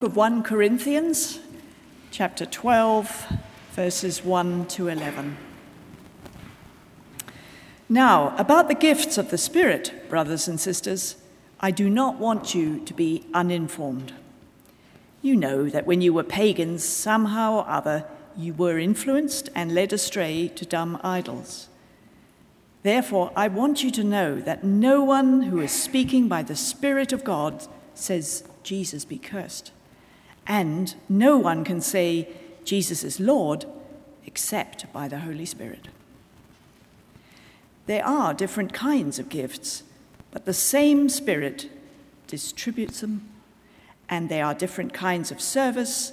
of 1 Corinthians, chapter 12, verses 1 to 11. Now, about the gifts of the Spirit, brothers and sisters, I do not want you to be uninformed. You know that when you were pagans, somehow or other, you were influenced and led astray to dumb idols. Therefore, I want you to know that no one who is speaking by the Spirit of God says, Jesus be cursed. And no one can say Jesus is Lord except by the Holy Spirit. There are different kinds of gifts, but the same Spirit distributes them, and there are different kinds of service,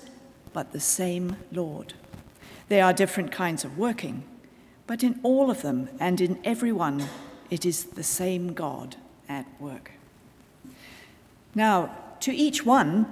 but the same Lord. There are different kinds of working, but in all of them and in every one, it is the same God at work. Now, to each one,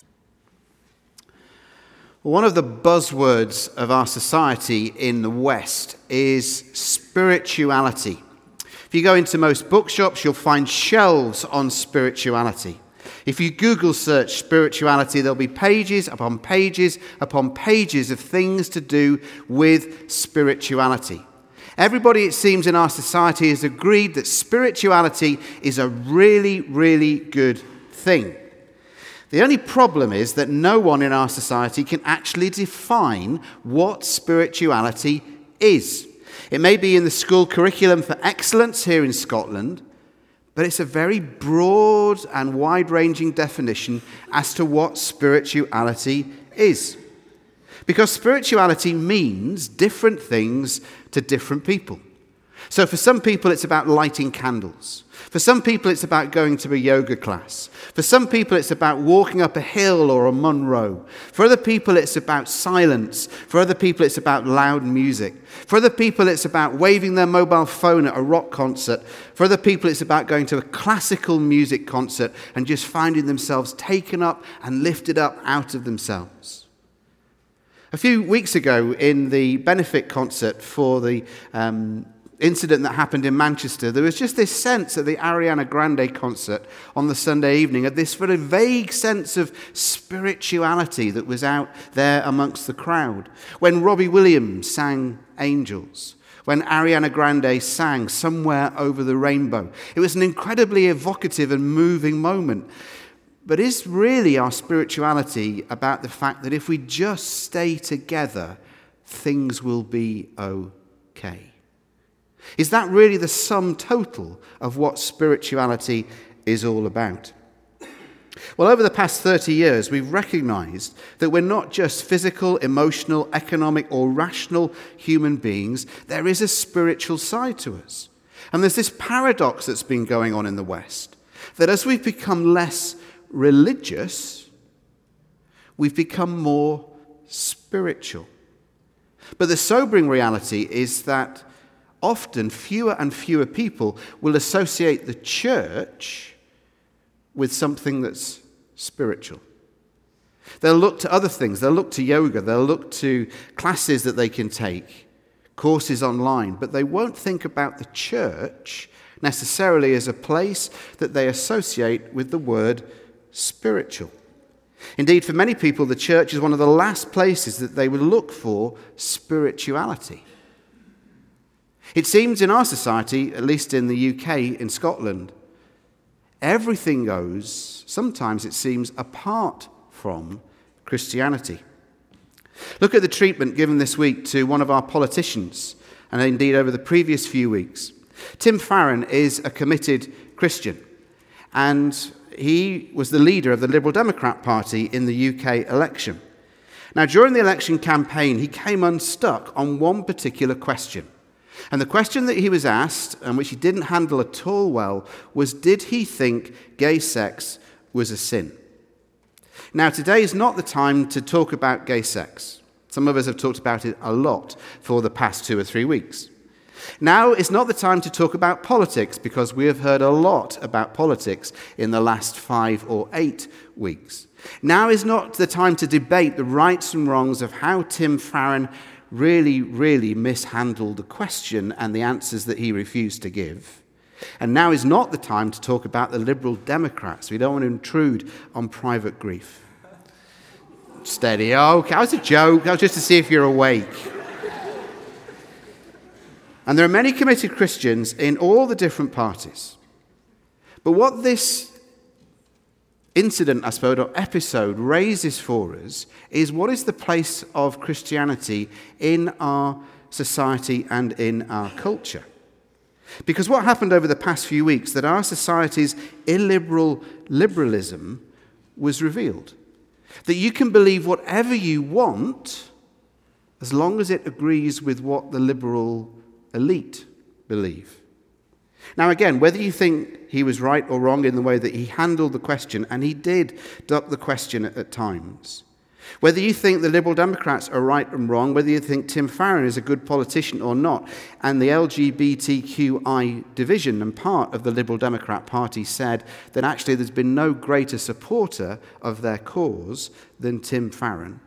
One of the buzzwords of our society in the West is spirituality. If you go into most bookshops, you'll find shelves on spirituality. If you Google search spirituality, there'll be pages upon pages upon pages of things to do with spirituality. Everybody, it seems, in our society has agreed that spirituality is a really, really good thing. The only problem is that no one in our society can actually define what spirituality is. It may be in the school curriculum for excellence here in Scotland, but it's a very broad and wide ranging definition as to what spirituality is. Because spirituality means different things to different people. So, for some people, it's about lighting candles. For some people, it's about going to a yoga class. For some people, it's about walking up a hill or a Munro. For other people, it's about silence. For other people, it's about loud music. For other people, it's about waving their mobile phone at a rock concert. For other people, it's about going to a classical music concert and just finding themselves taken up and lifted up out of themselves. A few weeks ago, in the benefit concert for the um, incident that happened in Manchester, there was just this sense at the Ariana Grande concert on the Sunday evening, of this very vague sense of spirituality that was out there amongst the crowd. When Robbie Williams sang Angels, when Ariana Grande sang Somewhere Over the Rainbow, it was an incredibly evocative and moving moment. But is really our spirituality about the fact that if we just stay together, things will be okay? Is that really the sum total of what spirituality is all about? Well, over the past 30 years, we've recognized that we're not just physical, emotional, economic, or rational human beings. There is a spiritual side to us. And there's this paradox that's been going on in the West that as we've become less religious, we've become more spiritual. But the sobering reality is that often fewer and fewer people will associate the church with something that's spiritual. They'll look to other things. They'll look to yoga. They'll look to classes that they can take, courses online, but they won't think about the church necessarily as a place that they associate with the word spiritual. Indeed, for many people, the church is one of the last places that they would look for spirituality. It seems in our society, at least in the UK, in Scotland, everything goes, sometimes it seems, apart from Christianity. Look at the treatment given this week to one of our politicians, and indeed over the previous few weeks. Tim Farron is a committed Christian, and he was the leader of the Liberal Democrat Party in the UK election. Now, during the election campaign, he came unstuck on one particular question. And the question that he was asked, and which he didn't handle at all well, was Did he think gay sex was a sin? Now, today is not the time to talk about gay sex. Some of us have talked about it a lot for the past two or three weeks. Now is not the time to talk about politics because we have heard a lot about politics in the last five or eight weeks. Now is not the time to debate the rights and wrongs of how Tim Farron really, really mishandled the question and the answers that he refused to give. And now is not the time to talk about the Liberal Democrats. We don't want to intrude on private grief. Steady. Oh, okay. That was a joke. That was just to see if you're awake. And there are many committed Christians in all the different parties. But what this incident, I suppose, or episode raises for us is what is the place of Christianity in our society and in our culture? Because what happened over the past few weeks that our society's illiberal liberalism was revealed. That you can believe whatever you want as long as it agrees with what the liberal elite believe. Now, again, whether you think he was right or wrong in the way that he handled the question, and he did duck the question at, at times, whether you think the Liberal Democrats are right and wrong, whether you think Tim Farron is a good politician or not, and the LGBTQI division and part of the Liberal Democrat Party said that actually there's been no greater supporter of their cause than Tim Farron.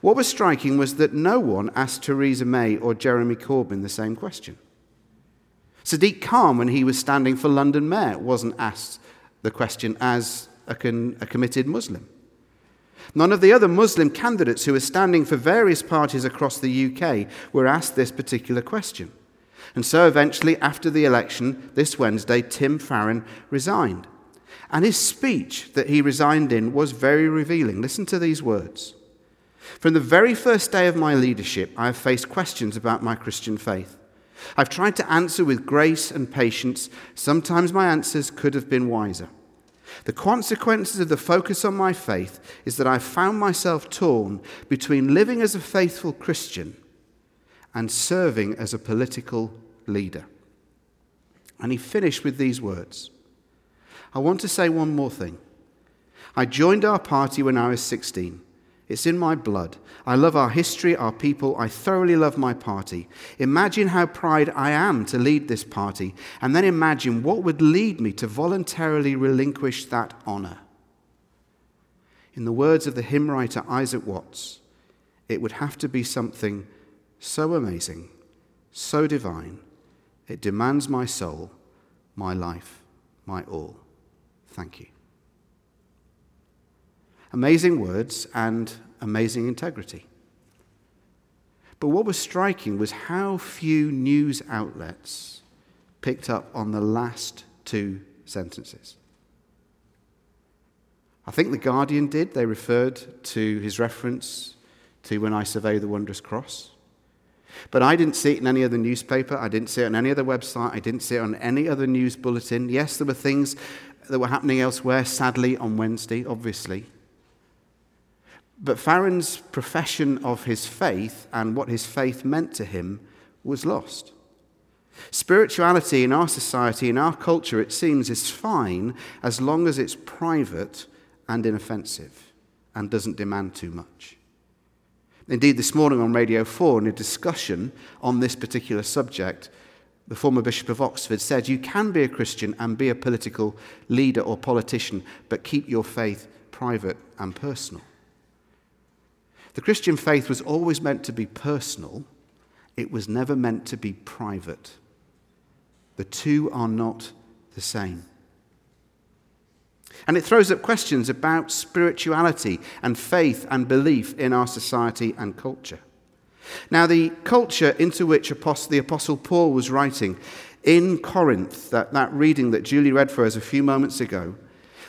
What was striking was that no one asked Theresa May or Jeremy Corbyn the same question. Sadiq Khan, when he was standing for London Mayor, wasn't asked the question as a, con- a committed Muslim. None of the other Muslim candidates who were standing for various parties across the UK were asked this particular question. And so eventually, after the election this Wednesday, Tim Farron resigned. And his speech that he resigned in was very revealing. Listen to these words. From the very first day of my leadership, I have faced questions about my Christian faith. I've tried to answer with grace and patience. Sometimes my answers could have been wiser. The consequences of the focus on my faith is that I've found myself torn between living as a faithful Christian and serving as a political leader. And he finished with these words I want to say one more thing. I joined our party when I was 16. It's in my blood. I love our history, our people. I thoroughly love my party. Imagine how proud I am to lead this party, and then imagine what would lead me to voluntarily relinquish that honour. In the words of the hymn writer Isaac Watts, it would have to be something so amazing, so divine, it demands my soul, my life, my all. Thank you. Amazing words and amazing integrity. But what was striking was how few news outlets picked up on the last two sentences. I think The Guardian did. They referred to his reference to when I survey the wondrous cross. But I didn't see it in any other newspaper. I didn't see it on any other website. I didn't see it on any other news bulletin. Yes, there were things that were happening elsewhere, sadly, on Wednesday, obviously. But Farron's profession of his faith and what his faith meant to him was lost. Spirituality in our society, in our culture, it seems, is fine as long as it's private and inoffensive and doesn't demand too much. Indeed, this morning on Radio 4, in a discussion on this particular subject, the former Bishop of Oxford said, You can be a Christian and be a political leader or politician, but keep your faith private and personal. The Christian faith was always meant to be personal, it was never meant to be private. The two are not the same. And it throws up questions about spirituality and faith and belief in our society and culture. Now, the culture into which the Apostle Paul was writing in Corinth, that, that reading that Julie read for us a few moments ago,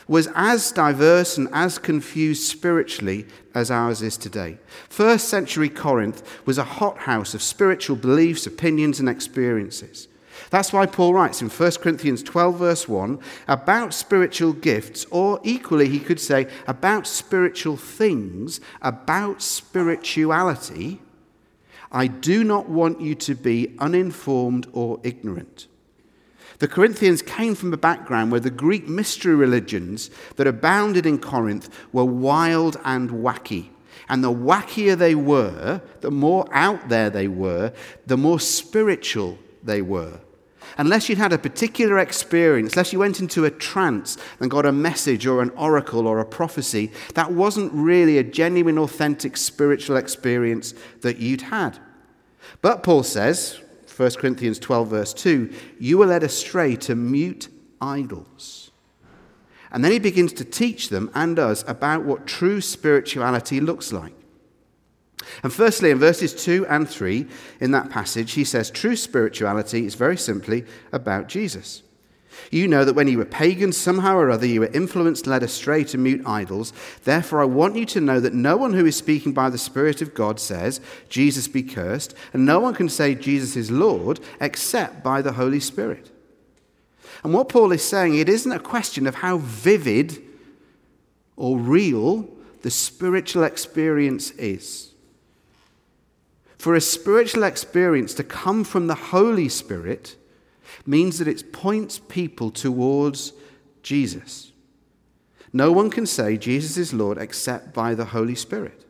was as diverse and as confused spiritually as ours is today. First century Corinth was a hothouse of spiritual beliefs, opinions, and experiences. That's why Paul writes in 1 Corinthians 12, verse 1, about spiritual gifts, or equally, he could say, about spiritual things, about spirituality. I do not want you to be uninformed or ignorant. The Corinthians came from a background where the Greek mystery religions that abounded in Corinth were wild and wacky. And the wackier they were, the more out there they were, the more spiritual they were. Unless you'd had a particular experience, unless you went into a trance and got a message or an oracle or a prophecy, that wasn't really a genuine, authentic spiritual experience that you'd had. But Paul says, 1 Corinthians 12, verse 2, you were led astray to mute idols. And then he begins to teach them and us about what true spirituality looks like. And firstly, in verses 2 and 3 in that passage, he says true spirituality is very simply about Jesus. You know that when you were pagans, somehow or other you were influenced, led astray to mute idols. Therefore, I want you to know that no one who is speaking by the Spirit of God says, Jesus be cursed, and no one can say Jesus is Lord except by the Holy Spirit. And what Paul is saying, it isn't a question of how vivid or real the spiritual experience is. For a spiritual experience to come from the Holy Spirit means that it points people towards Jesus. No one can say Jesus is Lord except by the Holy Spirit.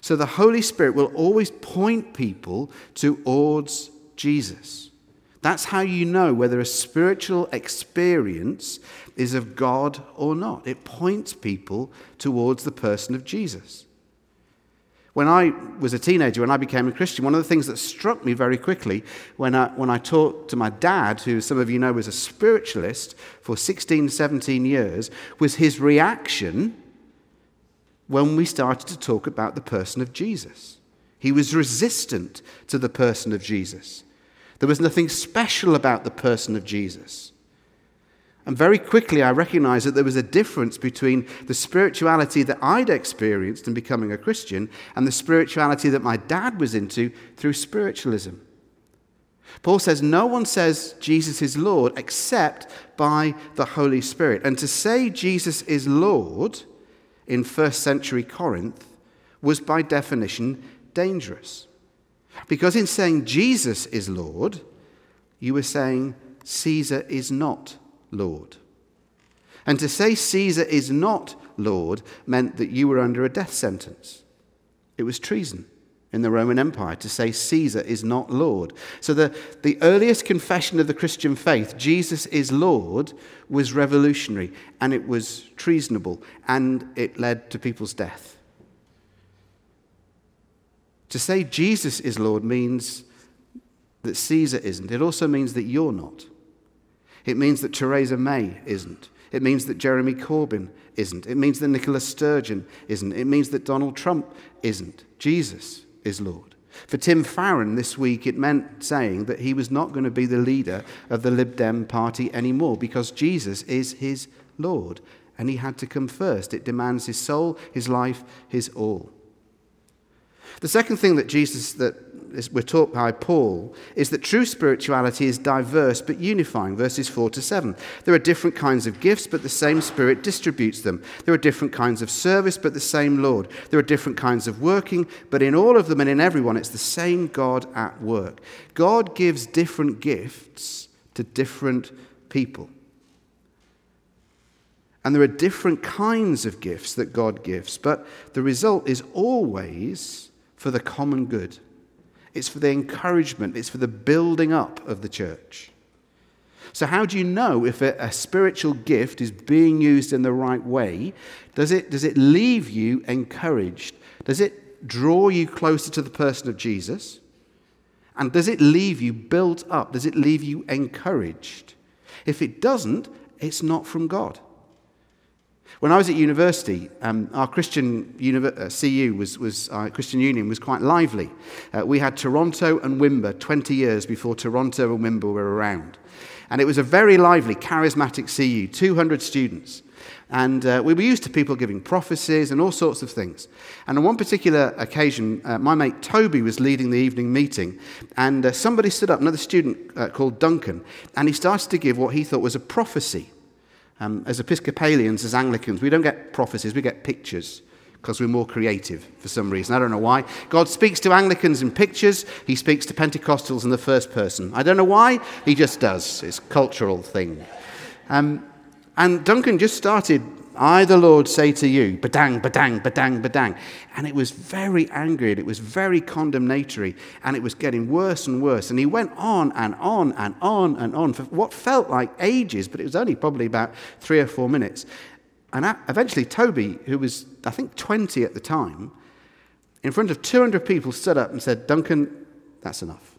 So the Holy Spirit will always point people towards Jesus. That's how you know whether a spiritual experience is of God or not. It points people towards the person of Jesus. When I was a teenager, when I became a Christian, one of the things that struck me very quickly when I, when I talked to my dad, who some of you know was a spiritualist for 16, 17 years, was his reaction when we started to talk about the person of Jesus. He was resistant to the person of Jesus. There was nothing special about the person of Jesus. And very quickly, I recognized that there was a difference between the spirituality that I'd experienced in becoming a Christian and the spirituality that my dad was into through spiritualism. Paul says, No one says Jesus is Lord except by the Holy Spirit. And to say Jesus is Lord in first century Corinth was by definition dangerous. Because in saying Jesus is Lord, you were saying Caesar is not Lord. And to say Caesar is not Lord meant that you were under a death sentence. It was treason in the Roman Empire to say Caesar is not Lord. So the, the earliest confession of the Christian faith, Jesus is Lord, was revolutionary and it was treasonable and it led to people's death. To say Jesus is Lord means that Caesar isn't. It also means that you're not. It means that Theresa May isn't. It means that Jeremy Corbyn isn't. It means that Nicola Sturgeon isn't. It means that Donald Trump isn't. Jesus is Lord. For Tim Farron this week, it meant saying that he was not going to be the leader of the Lib Dem party anymore because Jesus is his Lord and he had to come first. It demands his soul, his life, his all. The second thing that Jesus, that we're taught by Paul, is that true spirituality is diverse but unifying, verses 4 to 7. There are different kinds of gifts, but the same Spirit distributes them. There are different kinds of service, but the same Lord. There are different kinds of working, but in all of them and in everyone, it's the same God at work. God gives different gifts to different people. And there are different kinds of gifts that God gives, but the result is always for the common good. It's for the encouragement, it's for the building up of the church. So, how do you know if a, a, spiritual gift is being used in the right way? Does it, does it leave you encouraged? Does it draw you closer to the person of Jesus? And does it leave you built up? Does it leave you encouraged? If it doesn't, it's not from God. When I was at university, um, our Christian uh, CU was, was uh, Christian Union was quite lively. Uh, we had Toronto and Wimber 20 years before Toronto and Wimber were around. And it was a very lively, charismatic CU, 200 students. And uh, we were used to people giving prophecies and all sorts of things. And on one particular occasion, uh, my mate Toby was leading the evening meeting, and uh, somebody stood up, another student uh, called Duncan, and he started to give what he thought was a prophecy. Um, as Episcopalians, as Anglicans, we don't get prophecies, we get pictures because we're more creative for some reason. I don't know why. God speaks to Anglicans in pictures, He speaks to Pentecostals in the first person. I don't know why, He just does. It's a cultural thing. Um, and Duncan just started, I, the Lord, say to you, badang, badang, badang, badang. And it was very angry and it was very condemnatory and it was getting worse and worse. And he went on and on and on and on for what felt like ages, but it was only probably about three or four minutes. And eventually, Toby, who was, I think, 20 at the time, in front of 200 people, stood up and said, Duncan, that's enough.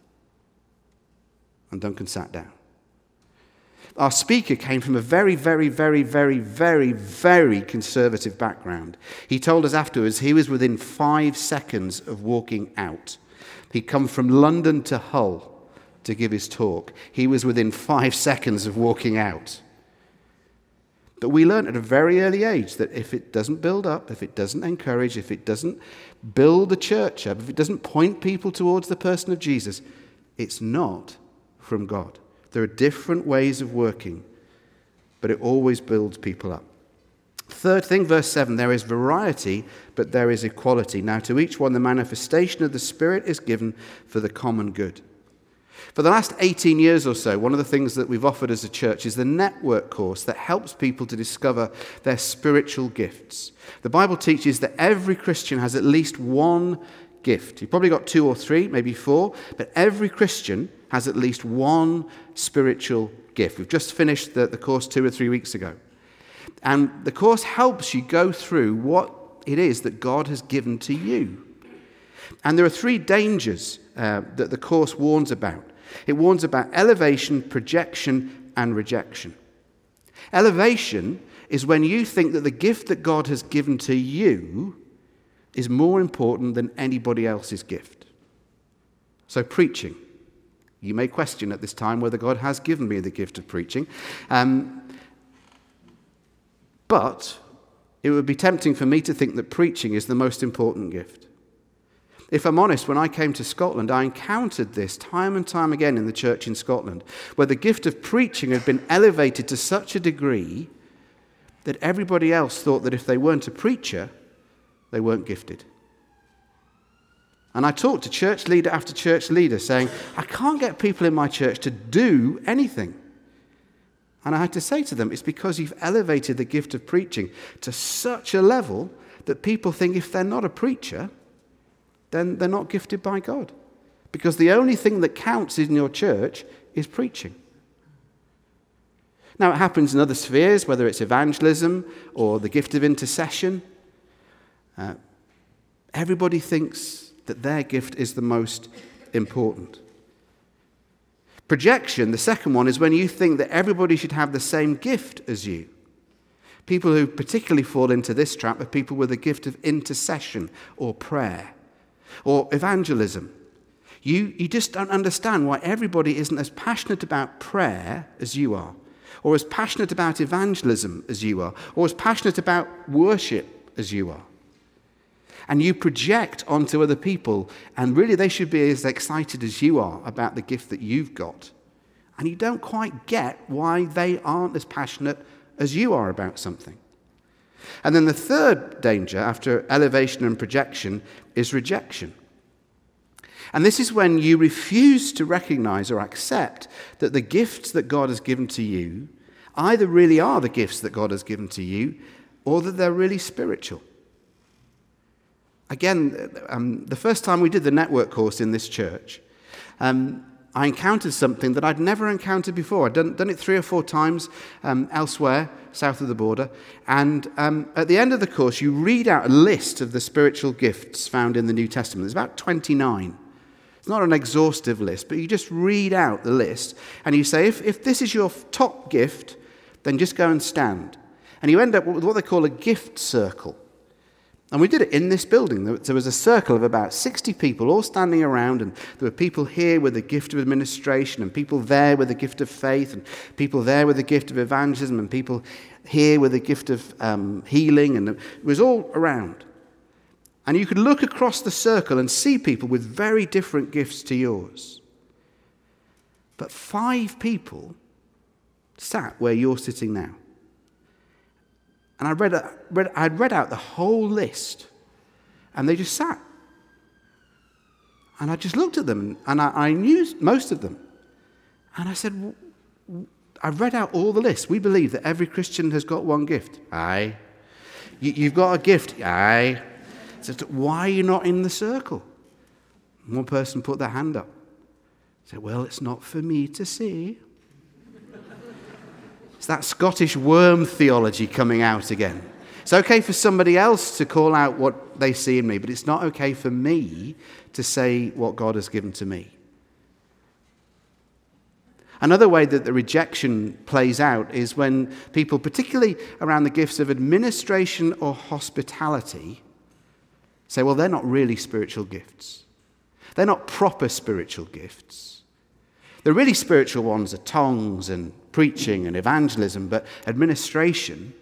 And Duncan sat down. Our speaker came from a very, very, very, very, very, very conservative background. He told us afterwards he was within five seconds of walking out. He'd come from London to Hull to give his talk. He was within five seconds of walking out. But we learned at a very early age that if it doesn't build up, if it doesn't encourage, if it doesn't build the church up, if it doesn't point people towards the person of Jesus, it's not from God. There are different ways of working, but it always builds people up. Third thing, verse 7 there is variety, but there is equality. Now, to each one, the manifestation of the Spirit is given for the common good. For the last 18 years or so, one of the things that we've offered as a church is the network course that helps people to discover their spiritual gifts. The Bible teaches that every Christian has at least one gift. You've probably got two or three, maybe four, but every Christian has at least one spiritual gift. We've just finished the, the course two or three weeks ago. And the course helps you go through what it is that God has given to you. And there are three dangers uh, that the course warns about it warns about elevation, projection, and rejection. Elevation is when you think that the gift that God has given to you is more important than anybody else's gift. So, preaching you may question at this time whether God has given me the gift of preaching. Um, but it would be tempting for me to think that preaching is the most important gift. If I'm honest, when I came to Scotland, I encountered this time and time again in the church in Scotland, where the gift of preaching had been elevated to such a degree that everybody else thought that if they weren't a preacher, they weren't gifted. And I talked to church leader after church leader saying, I can't get people in my church to do anything. And I had to say to them, it's because you've elevated the gift of preaching to such a level that people think if they're not a preacher, then they're not gifted by God. Because the only thing that counts in your church is preaching. Now, it happens in other spheres, whether it's evangelism or the gift of intercession. Uh, everybody thinks that their gift is the most important. Projection, the second one, is when you think that everybody should have the same gift as you. People who particularly fall into this trap are people with a gift of intercession or prayer or evangelism. You, you just don't understand why everybody isn't as passionate about prayer as you are, or as passionate about evangelism as you are, or as passionate about worship as you are and you project onto other people, and really they should be as excited as you are about the gift that you've got. And you don't quite get why they aren't as passionate as you are about something. And then the third danger after elevation and projection is rejection. And this is when you refuse to recognize or accept that the gifts that God has given to you either really are the gifts that God has given to you or that they're really spiritual. Again, um, the first time we did the network course in this church, um, I encountered something that I'd never encountered before. I'd done, done it three or four times um, elsewhere, south of the border. And um, at the end of the course, you read out a list of the spiritual gifts found in the New Testament. There's about 29. It's not an exhaustive list, but you just read out the list and you say, if, if this is your top gift, then just go and stand. And you end up with what they call a gift circle. And we did it in this building. There was a circle of about 60 people all standing around, and there were people here with the gift of administration, and people there with the gift of faith, and people there with the gift of evangelism, and people here with the gift of um, healing, and it was all around. And you could look across the circle and see people with very different gifts to yours. But five people sat where you're sitting now. And I read, read, I'd read out the whole list, and they just sat. And I just looked at them, and I, I knew most of them. And I said, I read out all the list. We believe that every Christian has got one gift. Aye. You, have got a gift. Aye. said, why are you not in the circle? One person put their hand up. said, well, it's not for me to see. It's that Scottish worm theology coming out again. It's okay for somebody else to call out what they see in me, but it's not okay for me to say what God has given to me. Another way that the rejection plays out is when people, particularly around the gifts of administration or hospitality, say, well, they're not really spiritual gifts. They're not proper spiritual gifts. The really spiritual ones are tongues and preaching and evangelism, but administration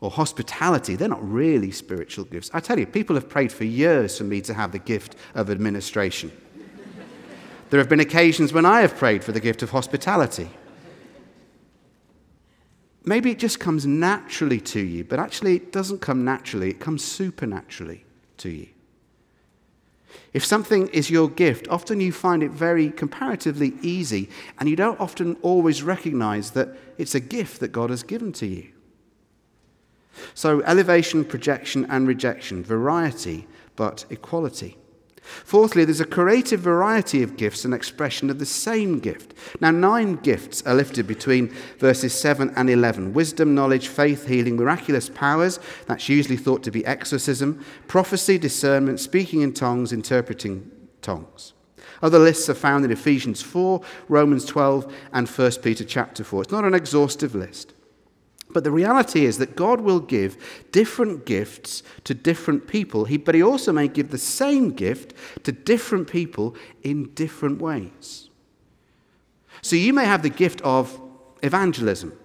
or hospitality, they're not really spiritual gifts. I tell you, people have prayed for years for me to have the gift of administration. there have been occasions when I have prayed for the gift of hospitality. Maybe it just comes naturally to you, but actually it doesn't come naturally, it comes supernaturally to you. If something is your gift, often you find it very comparatively easy, and you don't often always recognize that it's a gift that God has given to you. So, elevation, projection, and rejection, variety, but equality. Fourthly, there's a creative variety of gifts and expression of the same gift. Now, nine gifts are lifted between verses 7 and 11 wisdom, knowledge, faith, healing, miraculous powers, that's usually thought to be exorcism, prophecy, discernment, speaking in tongues, interpreting tongues. Other lists are found in Ephesians 4, Romans 12, and 1 Peter chapter 4. It's not an exhaustive list. But the reality is that God will give different gifts to different people, but He also may give the same gift to different people in different ways. So you may have the gift of evangelism.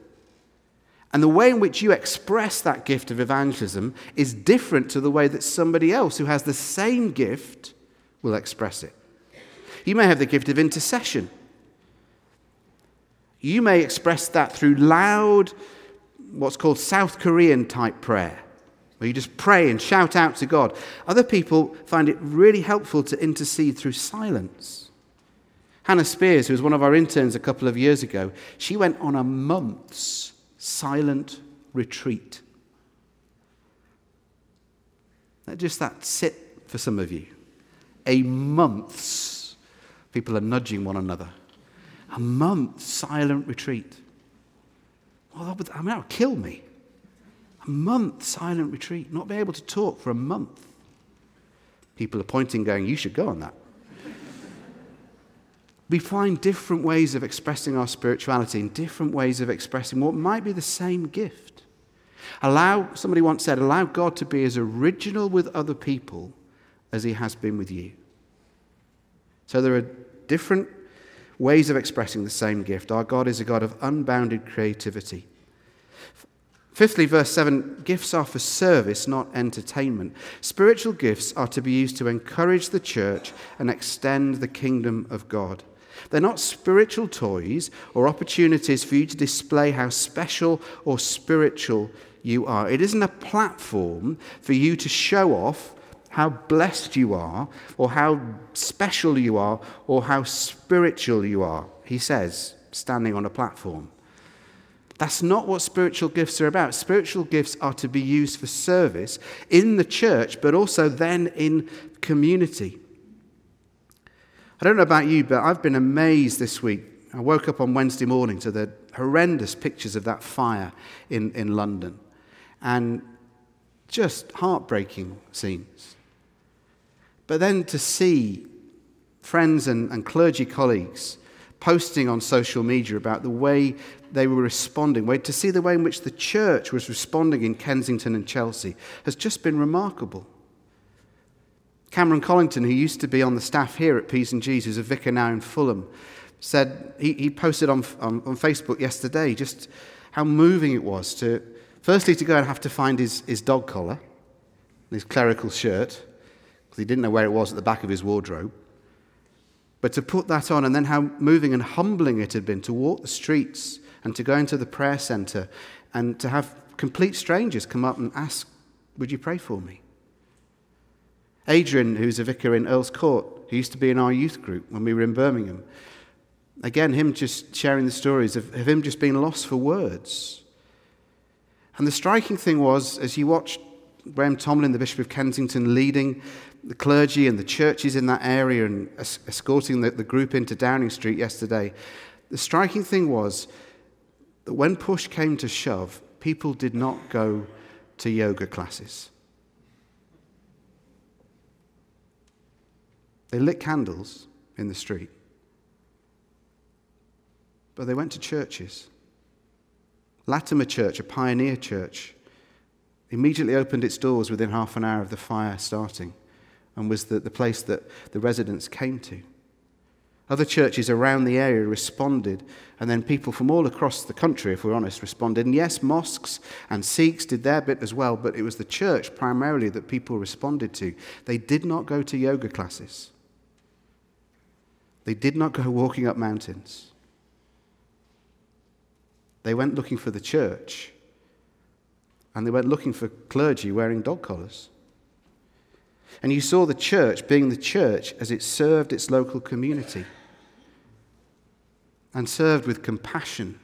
And the way in which you express that gift of evangelism is different to the way that somebody else who has the same gift will express it. You may have the gift of intercession. You may express that through loud, what's called South Korean type prayer, where you just pray and shout out to God. Other people find it really helpful to intercede through silence. Hannah Spears, who was one of our interns a couple of years ago, she went on a month's silent retreat. Just that sit for some of you. A month's, people are nudging one another. A month's silent retreat. Well, that would, I mean, that would kill me. A month silent retreat, not be able to talk for a month. People are pointing, going, You should go on that. we find different ways of expressing our spirituality and different ways of expressing what might be the same gift. Allow, somebody once said, allow God to be as original with other people as he has been with you. So there are different ways of expressing the same gift. Our God is a God of unbounded creativity. Fifthly, verse 7 gifts are for service, not entertainment. Spiritual gifts are to be used to encourage the church and extend the kingdom of God. They're not spiritual toys or opportunities for you to display how special or spiritual you are. It isn't a platform for you to show off how blessed you are, or how special you are, or how spiritual you are, he says, standing on a platform. That's not what spiritual gifts are about. Spiritual gifts are to be used for service in the church, but also then in community. I don't know about you, but I've been amazed this week. I woke up on Wednesday morning to the horrendous pictures of that fire in, in London and just heartbreaking scenes. But then to see friends and, and clergy colleagues posting on social media about the way they were responding, to see the way in which the church was responding in Kensington and Chelsea has just been remarkable. Cameron Collington, who used to be on the staff here at P's and G's, who's a vicar now in Fulham, said he, he posted on, on, on Facebook yesterday just how moving it was to, firstly, to go and have to find his, his dog collar, his clerical shirt, because he didn't know where it was at the back of his wardrobe. But to put that on, and then how moving and humbling it had been to walk the streets and to go into the prayer centre and to have complete strangers come up and ask, Would you pray for me? Adrian, who's a vicar in Earl's Court, who used to be in our youth group when we were in Birmingham, again, him just sharing the stories of, of him just being lost for words. And the striking thing was, as you watched Graham Tomlin, the Bishop of Kensington, leading the clergy and the churches in that area and escorting the, the group into Downing Street yesterday, the striking thing was that when push came to shove, people did not go to yoga classes. They lit candles in the street, but they went to churches. Latymer Church, a pioneer church, immediately opened its doors within half an hour of the fire starting and was the, the place that the residents came to. Other churches around the area responded, and then people from all across the country, if we're honest, responded. And yes, mosques and Sikhs did their bit as well, but it was the church primarily that people responded to. They did not go to yoga classes, they did not go walking up mountains. They went looking for the church, and they went looking for clergy wearing dog collars. And you saw the church being the church as it served its local community and served with compassion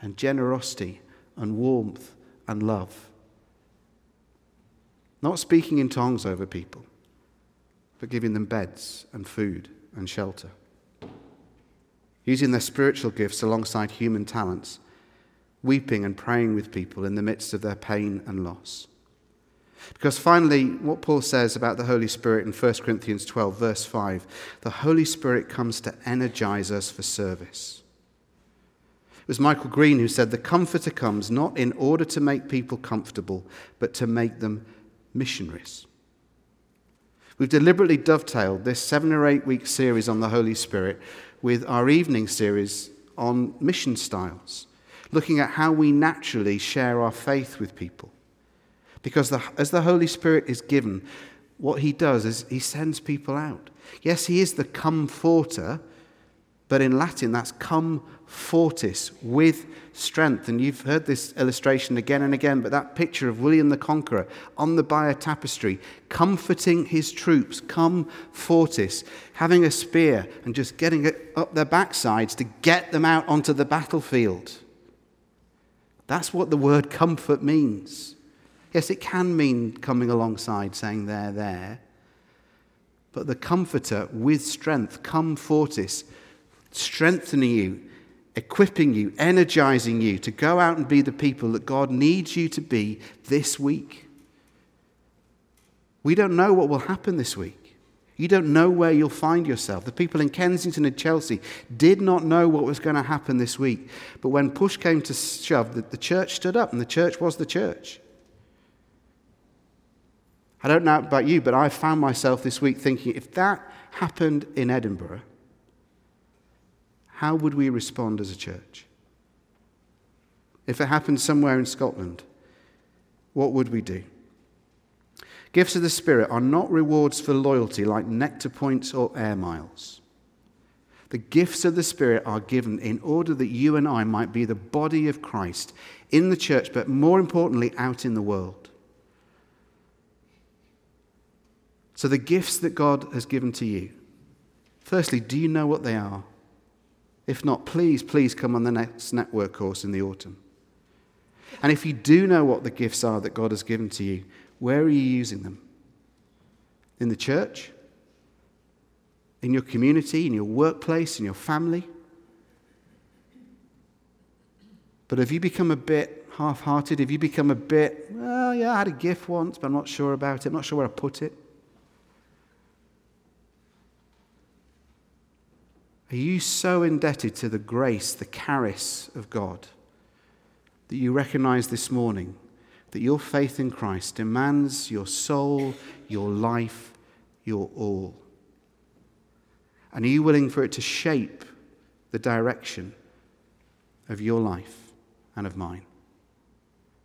and generosity and warmth and love. Not speaking in tongues over people, but giving them beds and food and shelter. Using their spiritual gifts alongside human talents, weeping and praying with people in the midst of their pain and loss. Because finally, what Paul says about the Holy Spirit in 1 Corinthians 12, verse 5 the Holy Spirit comes to energize us for service. It was Michael Green who said, The Comforter comes not in order to make people comfortable, but to make them missionaries. We've deliberately dovetailed this seven or eight week series on the Holy Spirit with our evening series on mission styles, looking at how we naturally share our faith with people. Because the, as the Holy Spirit is given, what he does is he sends people out. Yes, he is the comforter, but in Latin that's cum fortis, with strength. And you've heard this illustration again and again, but that picture of William the Conqueror on the Bayeux tapestry, comforting his troops, cum fortis, having a spear and just getting it up their backsides to get them out onto the battlefield. That's what the word comfort means. Yes, it can mean coming alongside, saying, There, there. But the Comforter with strength, cum fortis, strengthening you, equipping you, energizing you to go out and be the people that God needs you to be this week. We don't know what will happen this week. You don't know where you'll find yourself. The people in Kensington and Chelsea did not know what was going to happen this week. But when push came to shove, the, the church stood up, and the church was the church. I don't know about you, but I found myself this week thinking if that happened in Edinburgh, how would we respond as a church? If it happened somewhere in Scotland, what would we do? Gifts of the Spirit are not rewards for loyalty like nectar points or air miles. The gifts of the Spirit are given in order that you and I might be the body of Christ in the church, but more importantly, out in the world. So, the gifts that God has given to you, firstly, do you know what they are? If not, please, please come on the next network course in the autumn. And if you do know what the gifts are that God has given to you, where are you using them? In the church? In your community? In your workplace? In your family? But have you become a bit half hearted? Have you become a bit, well, yeah, I had a gift once, but I'm not sure about it. I'm not sure where I put it. Are you so indebted to the grace, the charis of God, that you recognize this morning that your faith in Christ demands your soul, your life, your all? And are you willing for it to shape the direction of your life and of mine?